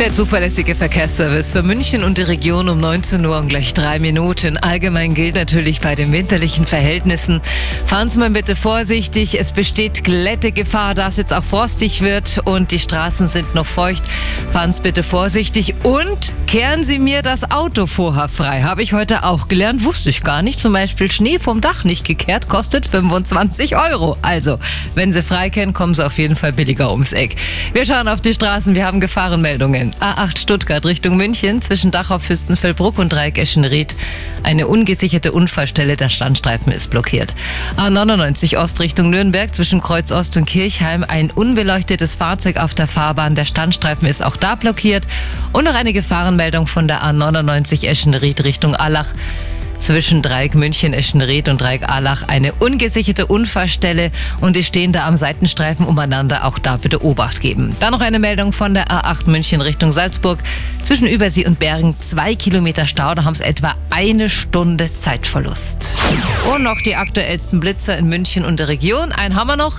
Der zuverlässige Verkehrsservice für München und die Region um 19 Uhr und gleich drei Minuten. Allgemein gilt natürlich bei den winterlichen Verhältnissen. Fahren Sie mal bitte vorsichtig. Es besteht Glättegefahr, da es jetzt auch frostig wird und die Straßen sind noch feucht. Fahren Sie bitte vorsichtig und kehren Sie mir das Auto vorher frei. Habe ich heute auch gelernt, wusste ich gar nicht. Zum Beispiel Schnee vom Dach nicht gekehrt, kostet 25 Euro. Also, wenn Sie frei kennen, kommen Sie auf jeden Fall billiger ums Eck. Wir schauen auf die Straßen, wir haben Gefahrenmeldungen. A8 Stuttgart Richtung München zwischen Dachau, Fürstenfeldbruck und Dreieck Eschenried. Eine ungesicherte Unfallstelle, der Standstreifen ist blockiert. A99 Ost Richtung Nürnberg zwischen Kreuz Ost und Kirchheim. Ein unbeleuchtetes Fahrzeug auf der Fahrbahn. Der Standstreifen ist auch da blockiert. Und noch eine Gefahrenmeldung von der A99 Eschenried Richtung Allach zwischen Dreieck München, Eschenried und Dreieck Allach eine ungesicherte Unfallstelle und die stehen da am Seitenstreifen umeinander. Auch da bitte Obacht geben. Dann noch eine Meldung von der A8 München Richtung Salzburg. Zwischen Übersee und Bergen zwei Kilometer Stau, da haben es etwa eine Stunde Zeitverlust. Und noch die aktuellsten Blitzer in München und der Region. Ein Hammer noch.